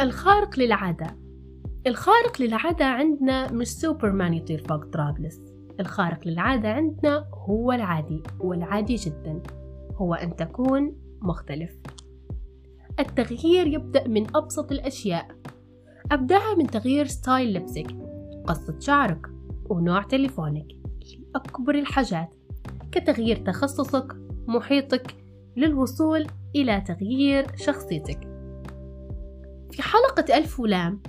الخارق للعادة. الخارق للعادة عندنا مش سوبرمان يطير فوق طرابلس. الخارق للعادة عندنا هو العادي والعادي جدا. هو أن تكون مختلف. التغيير يبدأ من أبسط الأشياء. أبدأها من تغيير style لبسك قصة شعرك ونوع تليفونك. لأكبر الحاجات. كتغيير تخصصك محيطك للوصول إلى تغيير شخصيتك. في حلقة ألف ولام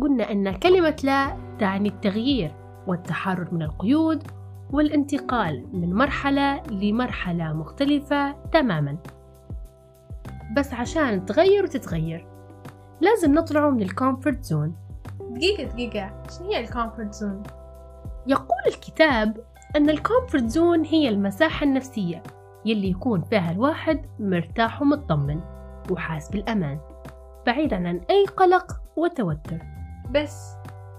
قلنا أن كلمة لا تعني التغيير والتحرر من القيود والانتقال من مرحلة لمرحلة مختلفة تماما. بس عشان تغير وتتغير لازم نطلعوا من ال comfort zone. دقيقة دقيقة. شنو هي ال comfort zone؟ يقول الكتاب أن ال comfort zone هي المساحة النفسية يلي يكون فيها الواحد مرتاح ومطمن وحاس بالأمان. بعيدا عن أي قلق وتوتر. بس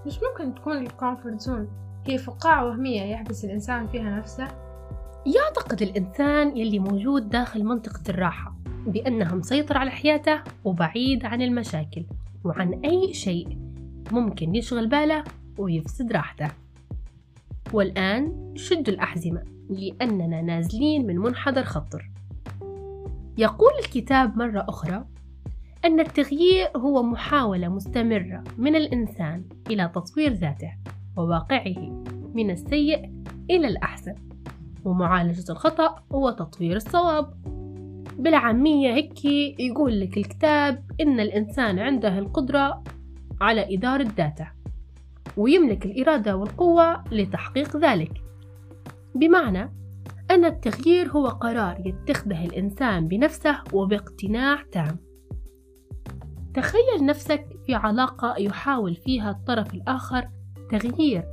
مش ممكن تكون ال comfort zone هي فقاعة وهمية يحبس الإنسان فيها نفسه؟ يعتقد الإنسان يلي موجود داخل منطقة الراحة بأنه مسيطر على حياته وبعيد عن المشاكل وعن أي شيء ممكن يشغل باله ويفسد راحته. والآن شدوا الأحزمة لأننا نازلين من منحدر خطر. يقول الكتاب مرة أخرى أن التغيير هو محاولة مستمرة من الإنسان إلى تطوير ذاته وواقعه من السيء إلى الأحسن. ومعالجة الخطأ هو تطوير الصواب. بالعامية هيك يقول لك الكتاب إن الإنسان عنده القدرة على إدارة ذاته ويملك الإرادة والقوة لتحقيق ذلك. بمعنى أن التغيير هو قرار يتخذه الإنسان بنفسه وباقتناع تام. تخيل نفسك في علاقة يحاول فيها الطرف الآخر تغيير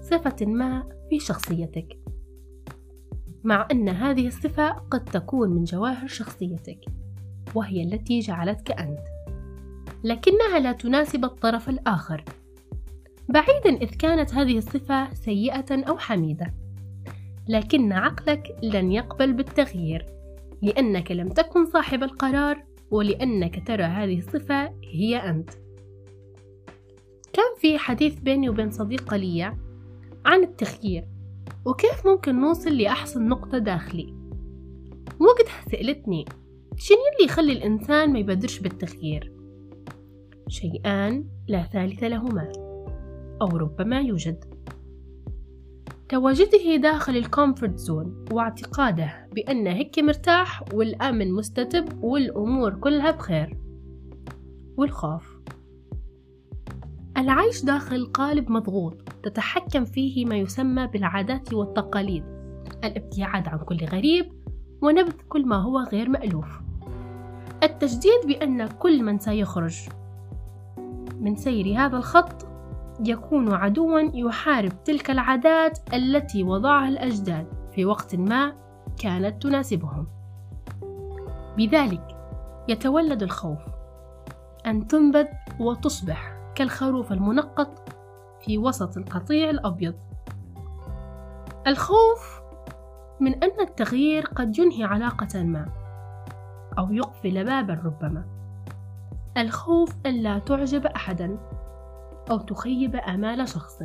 صفة ما في شخصيتك. مع أن هذه الصفة قد تكون من جواهر شخصيتك وهي التي جعلتك أنت. لكنها لا تناسب الطرف الآخر. بعيدا إذ كانت هذه الصفة سيئة أو حميدة. لكن عقلك لن يقبل بالتغيير لأنك لم تكن صاحب القرار ولأنك ترى هذه الصفة هي أنت. كان في حديث بيني وبين صديقة لي عن التغيير وكيف ممكن نوصل لأحسن نقطة داخلي؟ وقتها سألتني شنو اللي يخلي الإنسان ما يبادرش بالتغيير شيئان لا ثالث لهما أو ربما يوجد. تواجده داخل ال comfort zone واعتقاده بأن هيك مرتاح والأمن مستتب والأمور كلها بخير. والخوف. العيش داخل قالب مضغوط تتحكم فيه ما يسمى بالعادات والتقاليد. الابتعاد عن كل غريب ونبذ كل ما هو غير مألوف. التجديد بأن كل من سيخرج من سير هذا الخط يكون عدوا يحارب تلك العادات التي وضعها الأجداد في وقت ما كانت تناسبهم. بذلك يتولد الخوف أن تنبذ وتصبح كالخروف المنقط في وسط القطيع الأبيض. الخوف من أن التغيير قد ينهي علاقة ما أو يقفل بابا ربما. الخوف أن لا تعجب أحدا. أو تخيب آمال شخص.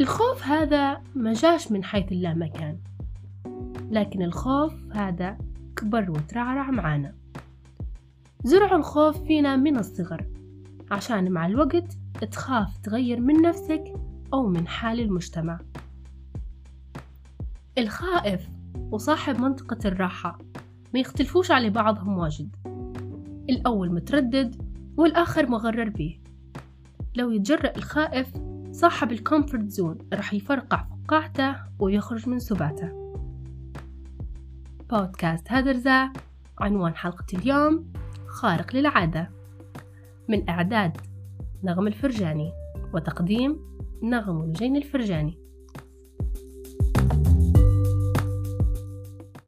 الخوف هذا ما جاش من حيث اللامكان لكن الخوف هذا كبر وترعرع معانا. زرع الخوف فينا من الصغر عشان مع الوقت تخاف تغير من نفسك أو من حال المجتمع. الخائف وصاحب منطقة الراحة ما يختلفوش على بعضهم واجد. الأول متردد والآخر مغرر بيه لو يتجرأ الخائف صاحب ال comfort zone رح يفرقع فقاعته ويخرج من سباته. بودكاست هدرزة عنوان حلقة اليوم خارق للعادة. من إعداد نغم الفرجاني وتقديم نغم الجين الفرجاني.